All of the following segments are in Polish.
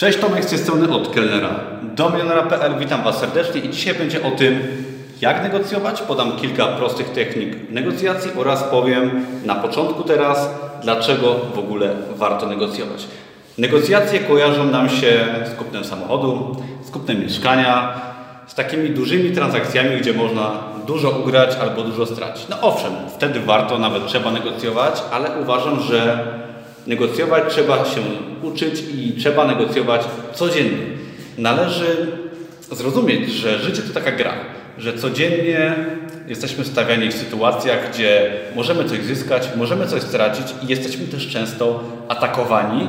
Cześć, Tomek z tej strony od kelnera do milionera.pl. Witam Was serdecznie i dzisiaj będzie o tym, jak negocjować. Podam kilka prostych technik negocjacji oraz powiem na początku teraz, dlaczego w ogóle warto negocjować. Negocjacje kojarzą nam się z kupnem samochodu, z kupnem mieszkania, z takimi dużymi transakcjami, gdzie można dużo ugrać albo dużo stracić. No owszem, wtedy warto, nawet trzeba negocjować, ale uważam, że negocjować trzeba się uczyć i trzeba negocjować codziennie. Należy zrozumieć, że życie to taka gra, że codziennie jesteśmy stawiani w sytuacjach, gdzie możemy coś zyskać, możemy coś stracić i jesteśmy też często atakowani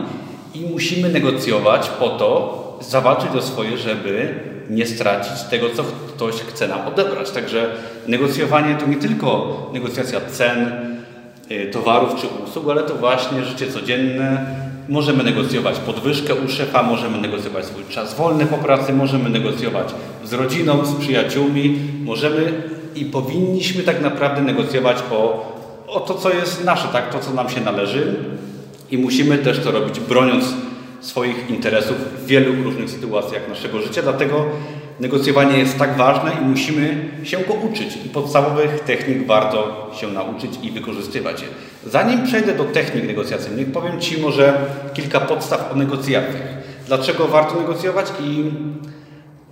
i musimy negocjować po to, zawalczyć o swoje, żeby nie stracić tego, co ktoś chce nam odebrać. Także negocjowanie to nie tylko negocjacja cen, towarów czy usług, ale to właśnie życie codzienne. Możemy negocjować podwyżkę u szefa, możemy negocjować swój czas wolny po pracy, możemy negocjować z rodziną, z przyjaciółmi, możemy i powinniśmy tak naprawdę negocjować o, o to, co jest nasze, tak? to, co nam się należy. I musimy też to robić, broniąc swoich interesów w wielu różnych sytuacjach naszego życia. Dlatego negocjowanie jest tak ważne i musimy się go uczyć. I podstawowych technik warto się nauczyć i wykorzystywać je. Zanim przejdę do technik negocjacyjnych, powiem Ci może kilka podstaw o negocjacjach. Dlaczego warto negocjować i,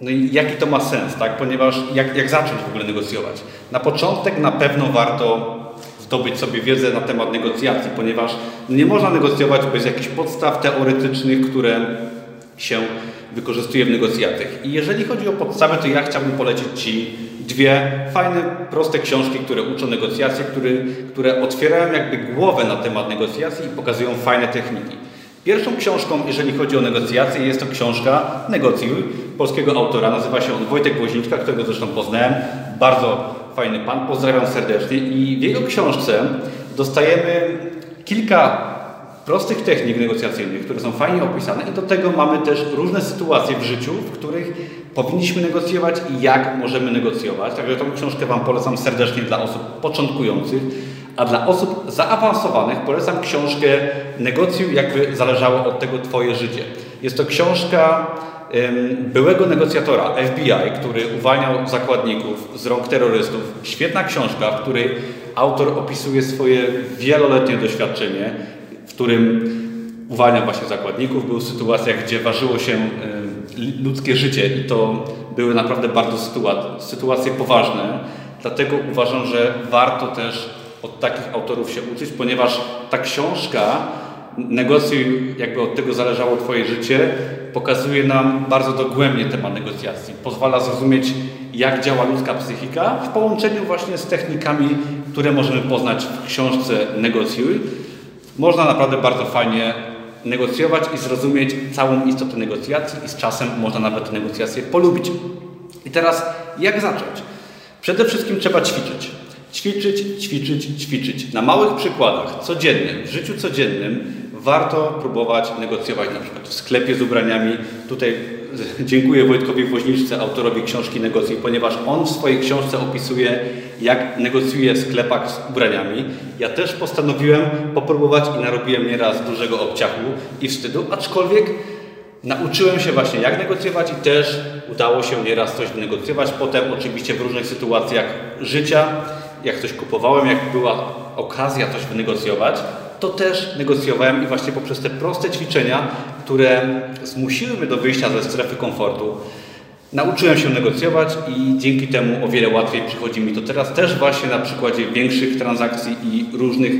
no i jaki to ma sens, tak? Ponieważ jak, jak zacząć w ogóle negocjować? Na początek na pewno warto zdobyć sobie wiedzę na temat negocjacji, ponieważ nie można negocjować bez jakichś podstaw teoretycznych, które się wykorzystuje w negocjacjach. I jeżeli chodzi o podstawy, to ja chciałbym polecić Ci dwie fajne, proste książki, które uczą negocjacji, które, które otwierają jakby głowę na temat negocjacji i pokazują fajne techniki. Pierwszą książką, jeżeli chodzi o negocjacje, jest to książka Negocjuj polskiego autora. Nazywa się on Wojtek Woźniczka, którego zresztą poznałem. Bardzo fajny pan, pozdrawiam serdecznie. I w jego książce dostajemy kilka prostych technik negocjacyjnych, które są fajnie opisane i do tego mamy też różne sytuacje w życiu, w których powinniśmy negocjować i jak możemy negocjować. Także tą książkę Wam polecam serdecznie dla osób początkujących, a dla osób zaawansowanych polecam książkę Negocjuj, jakby zależało od tego Twoje życie. Jest to książka byłego negocjatora FBI, który uwalniał zakładników z rąk terrorystów. Świetna książka, w której autor opisuje swoje wieloletnie doświadczenie, w którym uwalniał właśnie zakładników. Był w sytuacjach, gdzie ważyło się ludzkie życie i to były naprawdę bardzo sytuacje poważne. Dlatego uważam, że warto też od takich autorów się uczyć, ponieważ ta książka negocjuj, jakby od tego zależało Twoje życie, pokazuje nam bardzo dogłębnie temat negocjacji. Pozwala zrozumieć, jak działa ludzka psychika w połączeniu właśnie z technikami, które możemy poznać w książce Negocjuj. Można naprawdę bardzo fajnie negocjować i zrozumieć całą istotę negocjacji i z czasem można nawet te negocjacje polubić. I teraz jak zacząć? Przede wszystkim trzeba ćwiczyć. Ćwiczyć, ćwiczyć, ćwiczyć. Na małych przykładach, codziennym, w życiu codziennym warto próbować negocjować na przykład w sklepie z ubraniami. Tutaj dziękuję Wojtkowi Woźniczce, autorowi książki Negocjuj, ponieważ on w swojej książce opisuje, jak negocjuje w sklepach z ubraniami. Ja też postanowiłem popróbować i narobiłem nieraz dużego obciachu i wstydu, aczkolwiek nauczyłem się właśnie jak negocjować i też udało się nieraz coś wynegocjować. Potem oczywiście w różnych sytuacjach życia, jak coś kupowałem, jak była okazja coś wynegocjować, to też negocjowałem i właśnie poprzez te proste ćwiczenia, które zmusiły mnie do wyjścia ze strefy komfortu, nauczyłem się negocjować i dzięki temu o wiele łatwiej przychodzi mi to teraz też właśnie na przykładzie większych transakcji i różnych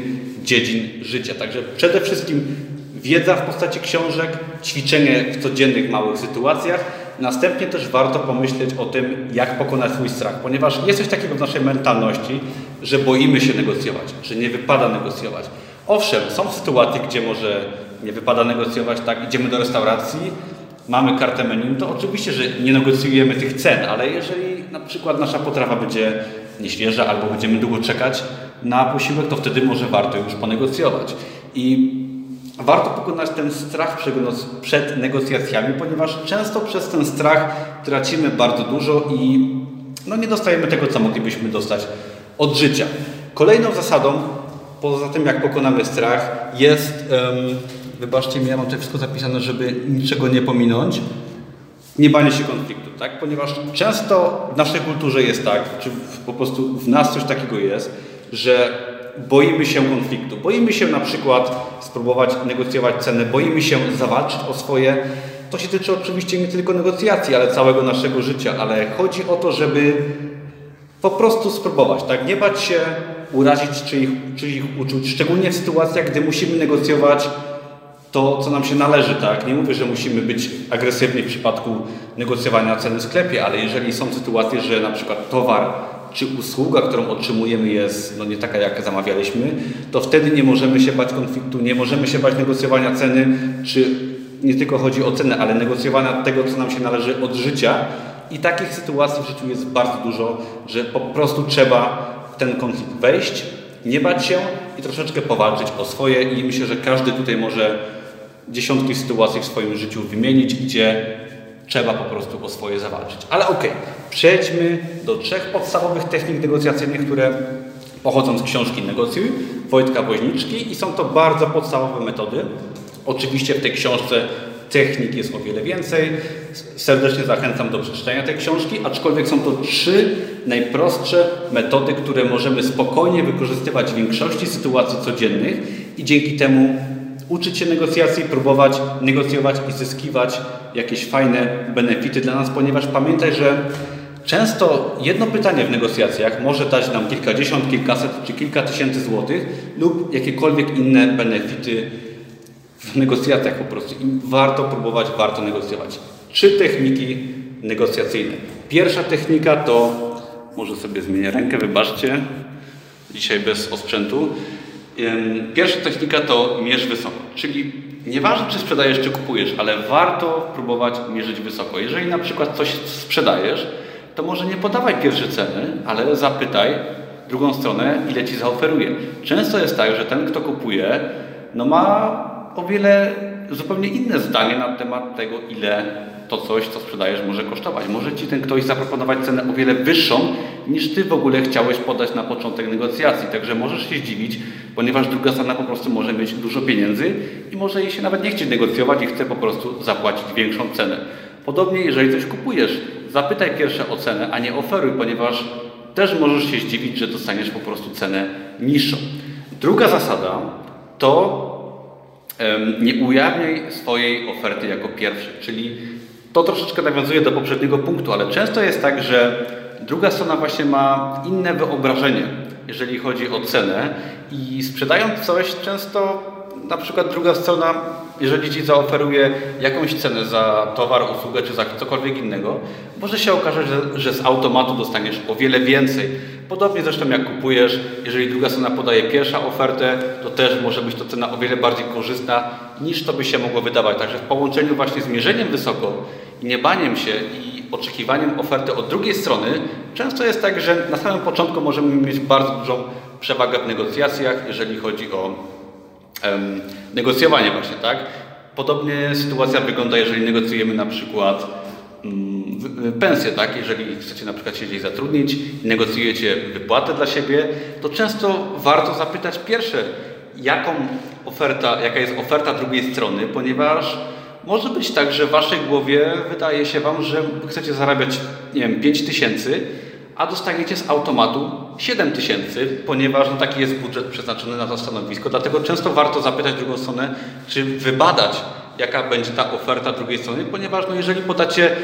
dziedzin życia. Także przede wszystkim wiedza w postaci książek, ćwiczenie w codziennych małych sytuacjach. Następnie też warto pomyśleć o tym, jak pokonać swój strach, ponieważ jest coś takiego w naszej mentalności, że boimy się negocjować, że nie wypada negocjować. Owszem, są sytuacje, gdzie może nie wypada negocjować, tak, idziemy do restauracji, mamy kartę menu, to oczywiście, że nie negocjujemy tych cen, ale jeżeli na przykład nasza potrawa będzie nieświeża albo będziemy długo czekać na posiłek, to wtedy może warto już ponegocjować. I warto pokonać ten strach przed negocjacjami, ponieważ często przez ten strach tracimy bardzo dużo i no, nie dostajemy tego, co moglibyśmy dostać od życia. Kolejną zasadą poza tym jak pokonamy strach, jest wybaczcie mi, ja mam to wszystko zapisane, żeby niczego nie pominąć, nie banie się konfliktu, tak? Ponieważ często w naszej kulturze jest tak, czy po prostu w nas coś takiego jest, że boimy się konfliktu. Boimy się na przykład spróbować negocjować cenę, boimy się zawalczyć o swoje. To się tyczy oczywiście nie tylko negocjacji, ale całego naszego życia, ale chodzi o to, żeby po prostu spróbować, tak? Nie bać się urazić czyich, czyich uczuć, szczególnie w sytuacjach, gdy musimy negocjować to, co nam się należy, tak? Nie mówię, że musimy być agresywni w przypadku negocjowania ceny w sklepie, ale jeżeli są sytuacje, że na przykład towar czy usługa, którą otrzymujemy jest no, nie taka, jak zamawialiśmy, to wtedy nie możemy się bać konfliktu, nie możemy się bać negocjowania ceny, czy nie tylko chodzi o cenę, ale negocjowania tego, co nam się należy od życia. I takich sytuacji w życiu jest bardzo dużo, że po prostu trzeba w ten konflikt wejść, nie bać się i troszeczkę powalczyć o swoje. I myślę, że każdy tutaj może dziesiątki sytuacji w swoim życiu wymienić, gdzie trzeba po prostu o swoje zawalczyć. Ale okej, okay, przejdźmy do trzech podstawowych technik negocjacyjnych, które pochodzą z książki Negocjuj Wojtka Woźniczki i są to bardzo podstawowe metody. Oczywiście w tej książce technik jest o wiele więcej. Serdecznie zachęcam do przeczytania tej książki, aczkolwiek są to trzy najprostsze metody, które możemy spokojnie wykorzystywać w większości sytuacji codziennych i dzięki temu uczyć się negocjacji, próbować negocjować i zyskiwać jakieś fajne benefity dla nas, ponieważ pamiętaj, że często jedno pytanie w negocjacjach może dać nam kilkadziesiąt, kilkaset czy kilka tysięcy złotych lub jakiekolwiek inne benefity w negocjacjach po prostu. I warto próbować, warto negocjować. Trzy techniki negocjacyjne. Pierwsza technika to, może sobie zmienię rękę, wybaczcie, dzisiaj bez osprzętu. Pierwsza technika to mierz wysoko, czyli nieważne czy sprzedajesz czy kupujesz, ale warto próbować mierzyć wysoko. Jeżeli na przykład coś sprzedajesz, to może nie podawaj pierwszej ceny, ale zapytaj drugą stronę, ile ci zaoferuje. Często jest tak, że ten, kto kupuje, no ma o wiele zupełnie inne zdanie na temat tego, ile to coś, co sprzedajesz, może kosztować. Może ci ten ktoś zaproponować cenę o wiele wyższą, niż ty w ogóle chciałeś podać na początek negocjacji. Także możesz się zdziwić, ponieważ druga strona po prostu może mieć dużo pieniędzy i może jej się nawet nie chcieć negocjować i chce po prostu zapłacić większą cenę. Podobnie, jeżeli coś kupujesz, zapytaj pierwsze o cenę, a nie oferuj, ponieważ też możesz się zdziwić, że dostaniesz po prostu cenę niższą. Druga zasada to nie ujawniaj swojej oferty jako pierwszy, czyli to troszeczkę nawiązuje do poprzedniego punktu, ale często jest tak, że druga strona właśnie ma inne wyobrażenie, jeżeli chodzi o cenę i sprzedając coś często na przykład druga strona, jeżeli Ci zaoferuje jakąś cenę za towar, usługę czy za cokolwiek innego, może się okaże, że, że z automatu dostaniesz o wiele więcej. Podobnie zresztą jak kupujesz, jeżeli druga strona podaje pierwszą ofertę, to też może być to cena o wiele bardziej korzystna niż to by się mogło wydawać. Także w połączeniu właśnie z mierzeniem wysoko niebaniem się i oczekiwaniem oferty od drugiej strony, często jest tak, że na samym początku możemy mieć bardzo dużą przewagę w negocjacjach, jeżeli chodzi o um, negocjowanie właśnie, tak? Podobnie sytuacja wygląda, jeżeli negocjujemy na przykład um, pensję, tak? Jeżeli chcecie na przykład się gdzieś zatrudnić negocjujecie wypłatę dla siebie, to często warto zapytać pierwsze, jaką oferta, jaka jest oferta drugiej strony, ponieważ może być tak, że w Waszej głowie wydaje się Wam, że chcecie zarabiać, nie wiem, 5 tysięcy, a dostaniecie z automatu 7 tysięcy, ponieważ no, taki jest budżet przeznaczony na to stanowisko. Dlatego często warto zapytać drugą stronę, czy wybadać, jaka będzie ta oferta drugiej strony, ponieważ no, jeżeli podacie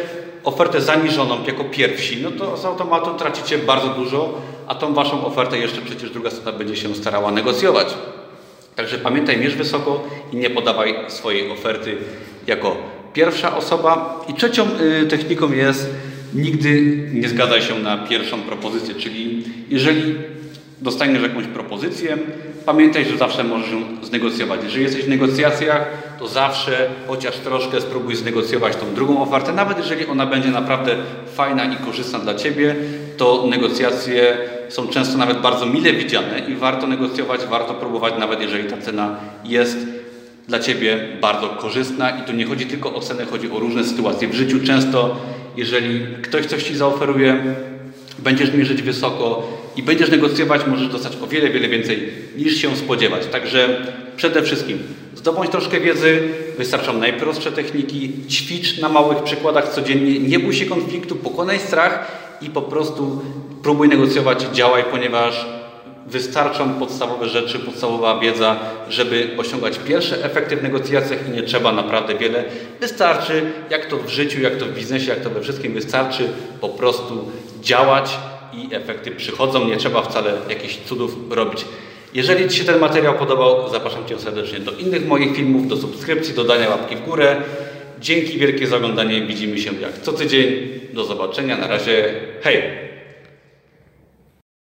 ofertę zaniżoną jako pierwsi, no to z automatu tracicie bardzo dużo, a tą Waszą ofertę jeszcze przecież druga strona będzie się starała negocjować. Także pamiętaj, mierz wysoko i nie podawaj swojej oferty jako pierwsza osoba. I trzecią y, techniką jest nigdy nie zgadzaj się na pierwszą propozycję, czyli jeżeli dostaniesz jakąś propozycję, pamiętaj, że zawsze możesz ją znegocjować. Jeżeli jesteś w negocjacjach, to zawsze chociaż troszkę spróbuj znegocjować tą drugą ofertę, nawet jeżeli ona będzie naprawdę fajna i korzystna dla Ciebie, to negocjacje są często nawet bardzo mile widziane i warto negocjować, warto próbować, nawet jeżeli ta cena jest dla Ciebie bardzo korzystna i tu nie chodzi tylko o cenę, chodzi o różne sytuacje w życiu. Często, jeżeli ktoś coś Ci zaoferuje będziesz mierzyć wysoko i będziesz negocjować, możesz dostać o wiele, wiele więcej niż się spodziewać. Także przede wszystkim zdobądź troszkę wiedzy, wystarczą najprostsze techniki, ćwicz na małych przykładach codziennie, nie bój się konfliktu, pokonaj strach i po prostu próbuj negocjować, działaj, ponieważ wystarczą podstawowe rzeczy, podstawowa wiedza, żeby osiągać pierwsze efekty w negocjacjach i nie trzeba naprawdę wiele. Wystarczy, jak to w życiu, jak to w biznesie, jak to we wszystkim, wystarczy po prostu działać i efekty przychodzą. Nie trzeba wcale jakichś cudów robić. Jeżeli Ci się ten materiał podobał, zapraszam Cię serdecznie do innych moich filmów, do subskrypcji, do dania łapki w górę. Dzięki wielkie za oglądanie. Widzimy się jak co tydzień. Do zobaczenia. Na razie. Hej!